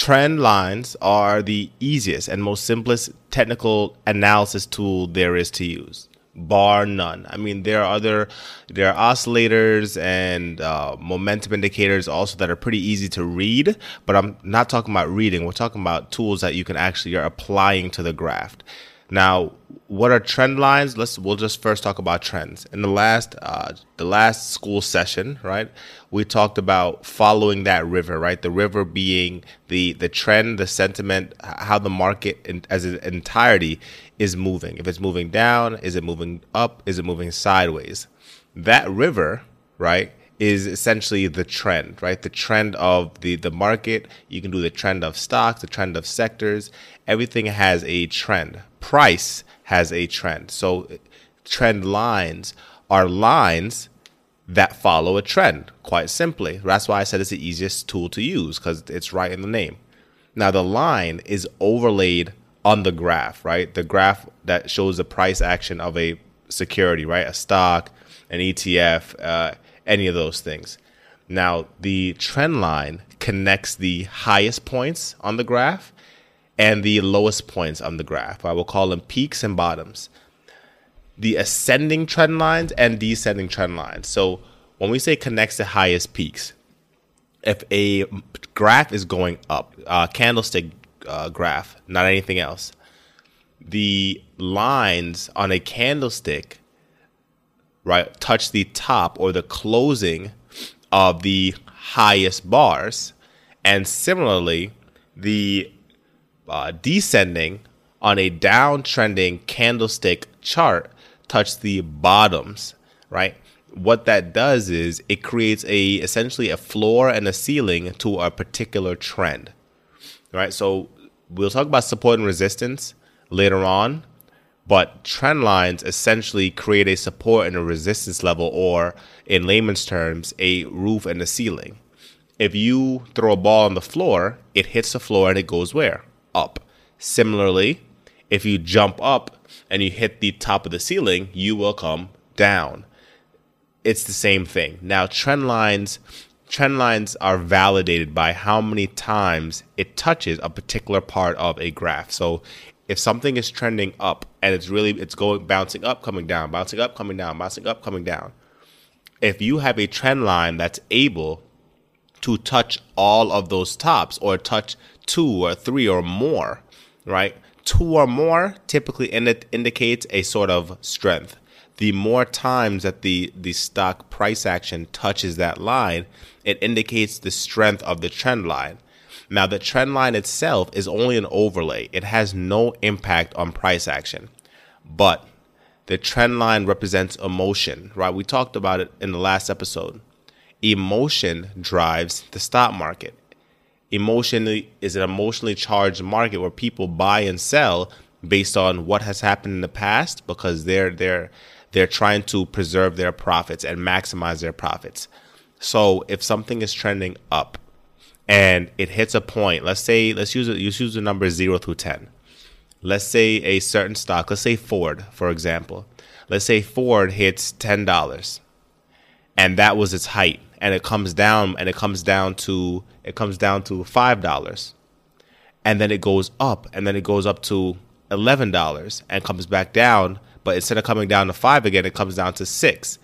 trend lines are the easiest and most simplest technical analysis tool there is to use bar none. I mean there are other there are oscillators and uh, momentum indicators also that are pretty easy to read but i'm not talking about reading. We're talking about tools that you can actually are applying to the graph now, what are trend lines? Let's we'll just first talk about trends. In the last uh, the last school session, right? We talked about following that river, right? The river being the the trend, the sentiment, how the market in, as an entirety is moving. If it's moving down, is it moving up? Is it moving sideways? That river, right? is essentially the trend, right? The trend of the, the market. You can do the trend of stocks, the trend of sectors. Everything has a trend. Price has a trend. So trend lines are lines that follow a trend, quite simply. That's why I said it's the easiest tool to use because it's right in the name. Now, the line is overlaid on the graph, right? The graph that shows the price action of a security, right? A stock, an ETF, uh, any of those things. Now, the trend line connects the highest points on the graph and the lowest points on the graph. I will call them peaks and bottoms. The ascending trend lines and descending trend lines. So, when we say connects the highest peaks, if a graph is going up, uh, candlestick uh, graph, not anything else, the lines on a candlestick right, touch the top or the closing of the highest bars. And similarly, the uh, descending on a downtrending candlestick chart touch the bottoms, right? What that does is it creates a essentially a floor and a ceiling to a particular trend, right? So we'll talk about support and resistance later on, but trend lines essentially create a support and a resistance level, or in layman's terms, a roof and a ceiling. If you throw a ball on the floor, it hits the floor and it goes where? Up. Similarly, if you jump up and you hit the top of the ceiling, you will come down. It's the same thing. Now, trend lines trend lines are validated by how many times it touches a particular part of a graph. So if something is trending up and it's really it's going bouncing up, coming down, bouncing up, coming down, bouncing up, coming down. If you have a trend line that's able to touch all of those tops or touch two or three or more, right? Two or more typically indi- indicates a sort of strength. The more times that the, the stock price action touches that line, it indicates the strength of the trend line. Now, the trend line itself is only an overlay, it has no impact on price action. But the trend line represents emotion, right? We talked about it in the last episode. Emotion drives the stock market. Emotion is an emotionally charged market where people buy and sell based on what has happened in the past because they're they're they're trying to preserve their profits and maximize their profits. So if something is trending up, and it hits a point. Let's say let's use. Let's use the number zero through ten. Let's say a certain stock. Let's say Ford, for example. Let's say Ford hits ten dollars, and that was its height, and it comes down, and it comes down to it comes down to five dollars, and then it goes up, and then it goes up to eleven dollars, and comes back down. But instead of coming down to five again, it comes down to six,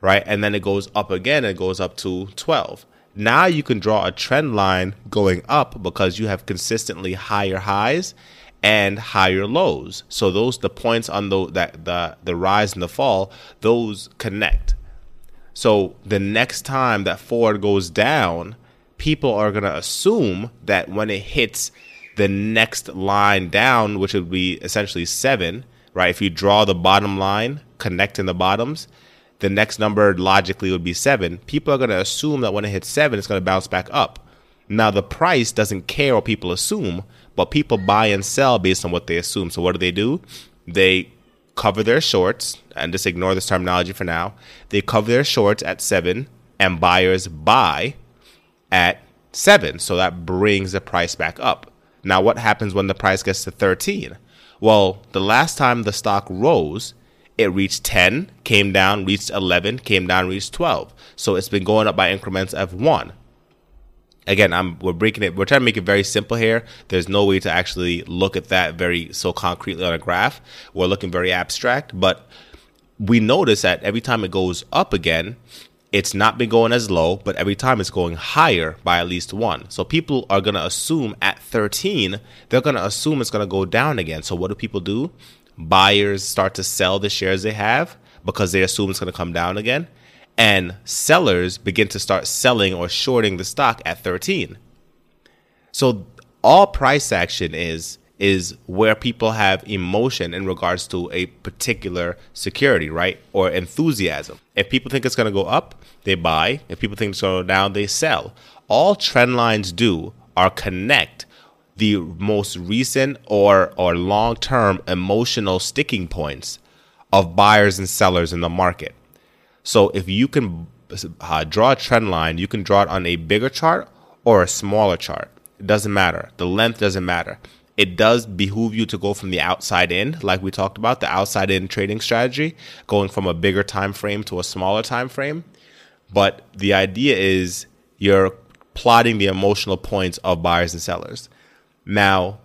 right? And then it goes up again, and it goes up to twelve now you can draw a trend line going up because you have consistently higher highs and higher lows. So those the points on the that the the rise and the fall, those connect. So the next time that Ford goes down, people are going to assume that when it hits the next line down, which would be essentially 7, right? If you draw the bottom line connecting the bottoms, the next number logically would be seven. People are going to assume that when it hits seven, it's going to bounce back up. Now, the price doesn't care what people assume, but people buy and sell based on what they assume. So, what do they do? They cover their shorts, and just ignore this terminology for now. They cover their shorts at seven, and buyers buy at seven. So, that brings the price back up. Now, what happens when the price gets to 13? Well, the last time the stock rose, it reached 10, came down, reached 11, came down, reached 12. So it's been going up by increments of 1. Again, I'm we're breaking it. We're trying to make it very simple here. There's no way to actually look at that very so concretely on a graph. We're looking very abstract, but we notice that every time it goes up again, it's not been going as low, but every time it's going higher by at least one. So people are going to assume at 13, they're going to assume it's going to go down again. So what do people do? Buyers start to sell the shares they have because they assume it's going to come down again. And sellers begin to start selling or shorting the stock at 13. So all price action is is where people have emotion in regards to a particular security, right? Or enthusiasm. If people think it's going to go up, they buy. If people think it's going to go down, they sell. All trend lines do are connect the most recent or or long-term emotional sticking points of buyers and sellers in the market. So if you can uh, draw a trend line, you can draw it on a bigger chart or a smaller chart. It doesn't matter. The length doesn't matter it does behoove you to go from the outside in, like we talked about, the outside in trading strategy, going from a bigger time frame to a smaller time frame. But the idea is you're plotting the emotional points of buyers and sellers. Now,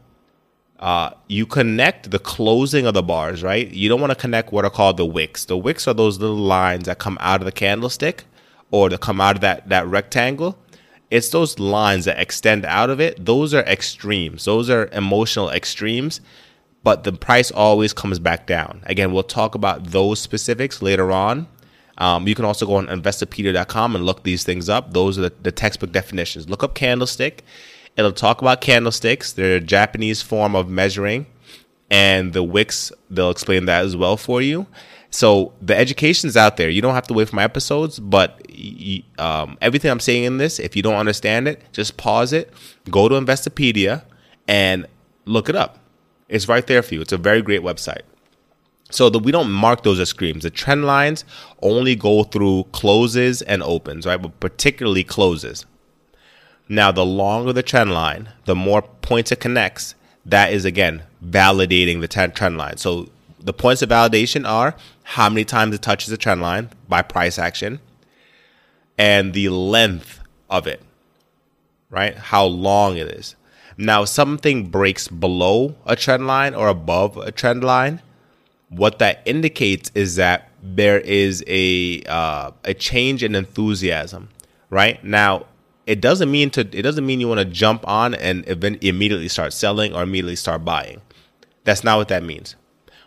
uh, you connect the closing of the bars, right? You don't want to connect what are called the wicks. The wicks are those little lines that come out of the candlestick or that come out of that, that rectangle it's those lines that extend out of it. Those are extremes. Those are emotional extremes, but the price always comes back down. Again, we'll talk about those specifics later on. Um, you can also go on investopedia.com and look these things up. Those are the, the textbook definitions. Look up candlestick. It'll talk about candlesticks. They're a Japanese form of measuring, and the wicks, they'll explain that as well for you. So the education's out there. You don't have to wait for my episodes, but um, everything I'm saying in this, if you don't understand it, just pause it, go to Investopedia, and look it up. It's right there for you. It's a very great website. So that we don't mark those as screams. The trend lines only go through closes and opens, right? But particularly closes. Now, the longer the trend line, the more points it connects. That is again validating the trend line. So the points of validation are how many times it touches the trend line by price action and the length of it, right? How long it is. Now, if something breaks below a trend line or above a trend line. What that indicates is that there is a uh, a change in enthusiasm, right? Now, it doesn't mean to it doesn't mean you want to jump on and immediately start selling or immediately start buying. That's not what that means.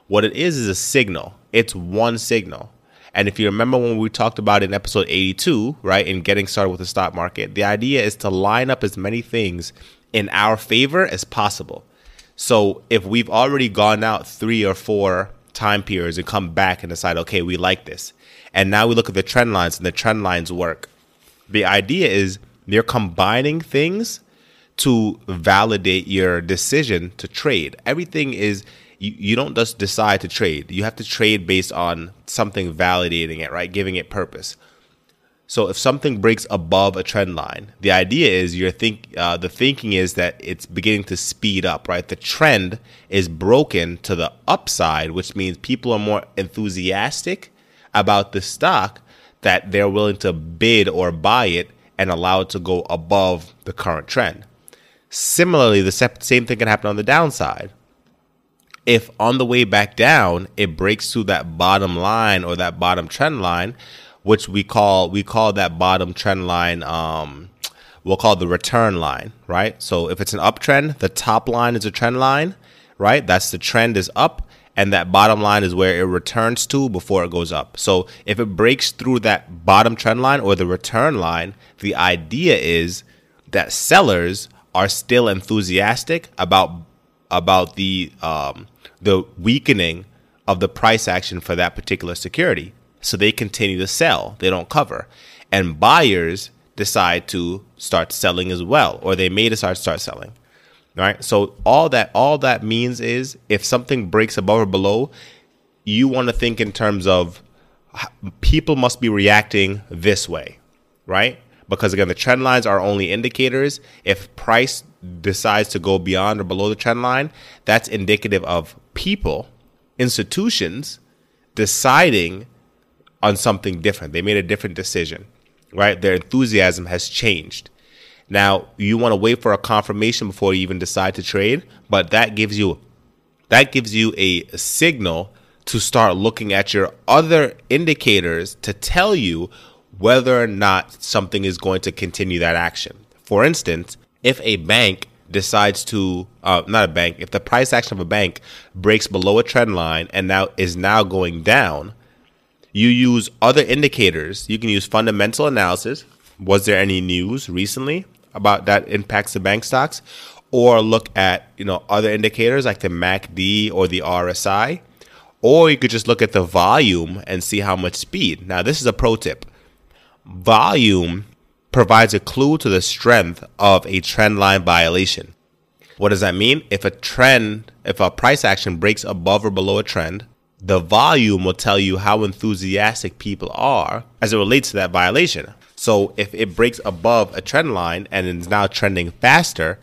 What it is is a signal. It's one signal. And if you remember when we talked about in episode 82, right, in getting started with the stock market, the idea is to line up as many things in our favor as possible. So if we've already gone out three or four time periods and come back and decide, okay, we like this. And now we look at the trend lines and the trend lines work. The idea is you're combining things to validate your decision to trade. Everything is you, you don't just decide to trade. You have to trade based on something validating it, right? Giving it purpose. So if something breaks above a trend line, the idea is you're think uh, the thinking is that it's beginning to speed up, right? The trend is broken to the upside, which means people are more enthusiastic about the stock that they're willing to bid or buy it and allow it to go above the current trend. Similarly, the same thing can happen on the downside if on the way back down it breaks through that bottom line or that bottom trend line, which we call we call that bottom trend line um, we'll call the return line, right? So if it's an uptrend, the top line is a trend line, right? That's the trend is up and that bottom line is where it returns to before it goes up. So if it breaks through that bottom trend line or the return line, the idea is that sellers are still enthusiastic about about the um, the weakening of the price action for that particular security. So they continue to sell, they don't cover. And buyers decide to start selling as well, or they may decide to start selling. Right? So all that all that means is if something breaks above or below, you want to think in terms of people must be reacting this way, right? Because again, the trend lines are only indicators. If price decides to go beyond or below the trend line, that's indicative of people, institutions deciding on something different. They made a different decision, right? Their enthusiasm has changed. Now, you want to wait for a confirmation before you even decide to trade, but that gives you that gives you a signal to start looking at your other indicators to tell you whether or not something is going to continue that action. For instance, if a bank decides to uh, not a bank if the price action of a bank breaks below a trend line and now is now going down you use other indicators. You can use fundamental analysis. Was there any news recently about that impacts the bank stocks or look at you know other indicators like the MACD or the RSI or you could just look at the volume and see how much speed now this is a pro tip volume provides a clue to the strength of a trend line violation. What does that mean? If a trend, if a price action breaks above or below a trend, the volume will tell you how enthusiastic people are as it relates to that violation. So if it breaks above a trend line and is now trending faster,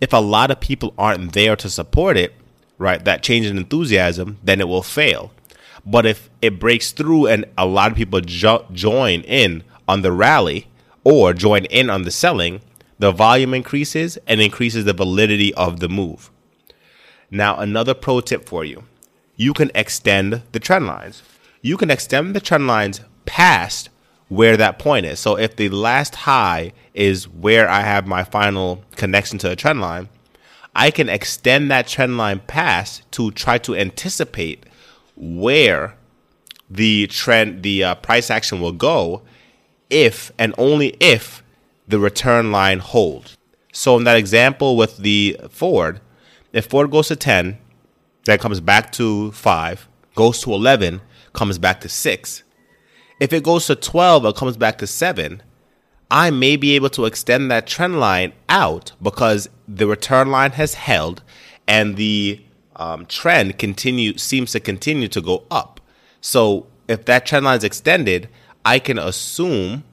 if a lot of people aren't there to support it, right, that change in enthusiasm, then it will fail. But if it breaks through and a lot of people jo- join in on the rally, or join in on the selling, the volume increases and increases the validity of the move. Now, another pro tip for you you can extend the trend lines. You can extend the trend lines past where that point is. So, if the last high is where I have my final connection to the trend line, I can extend that trend line past to try to anticipate where the trend, the uh, price action will go if and only if the return line holds. So in that example with the Ford, if Ford goes to 10, then comes back to 5, goes to 11, comes back to 6. If it goes to 12 or comes back to 7, I may be able to extend that trend line out because the return line has held and the um, trend continue seems to continue to go up. So if that trend line is extended, I can assume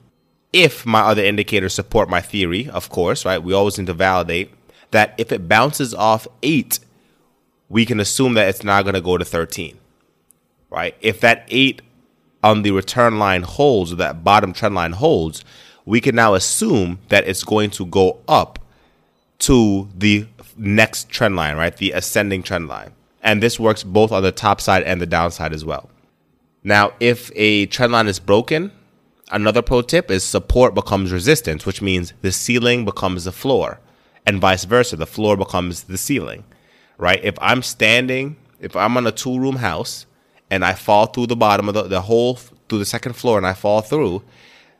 if my other indicators support my theory, of course, right? We always need to validate that if it bounces off eight, we can assume that it's not going to go to 13, right? If that eight on the return line holds, that bottom trend line holds, we can now assume that it's going to go up to the next trend line, right? The ascending trend line. And this works both on the top side and the downside as well. Now, if a trend line is broken, another pro tip is support becomes resistance, which means the ceiling becomes the floor, and vice versa. The floor becomes the ceiling, right? If I'm standing, if I'm on a two room house and I fall through the bottom of the, the hole through the second floor and I fall through,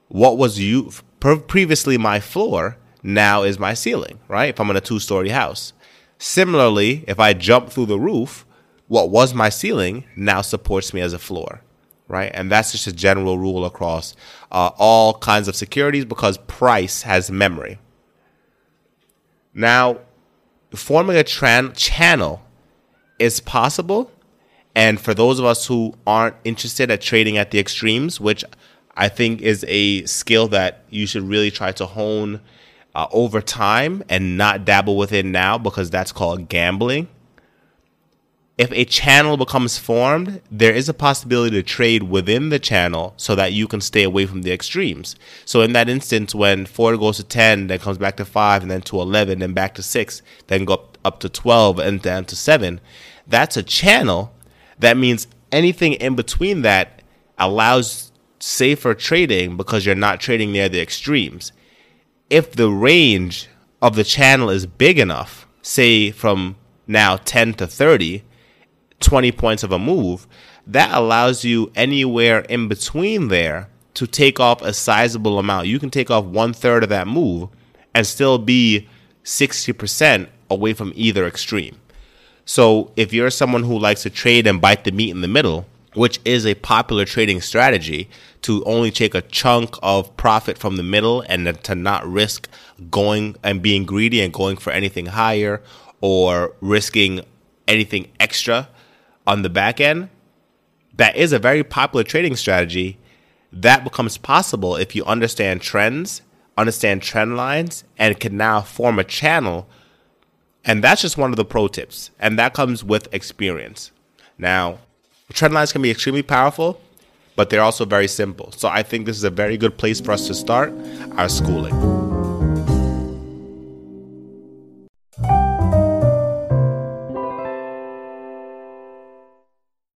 what was you previously my floor now is my ceiling, right? If I'm in a two story house. Similarly, if I jump through the roof, what was my ceiling now supports me as a floor right? And that's just a general rule across uh, all kinds of securities because price has memory. Now, forming a tran- channel is possible. And for those of us who aren't interested at trading at the extremes, which I think is a skill that you should really try to hone uh, over time and not dabble with it now because that's called gambling if a channel becomes formed, there is a possibility to trade within the channel so that you can stay away from the extremes. So in that instance, when Ford goes to 10, then comes back to 5, and then to 11, then back to 6, then go up, up to 12, and down to 7, that's a channel. That means anything in between that allows safer trading because you're not trading near the extremes. If the range of the channel is big enough, say from now 10 to 30, 20 points of a move, that allows you anywhere in between there to take off a sizable amount. You can take off one third of that move and still be 60% away from either extreme. So if you're someone who likes to trade and bite the meat in the middle, which is a popular trading strategy to only take a chunk of profit from the middle and to not risk going and being greedy and going for anything higher or risking anything extra on the back end, that is a very popular trading strategy. That becomes possible if you understand trends, understand trend lines, and can now form a channel. And that's just one of the pro tips. And that comes with experience. Now, trend lines can be extremely powerful, but they're also very simple. So I think this is a very good place for us to start our schooling.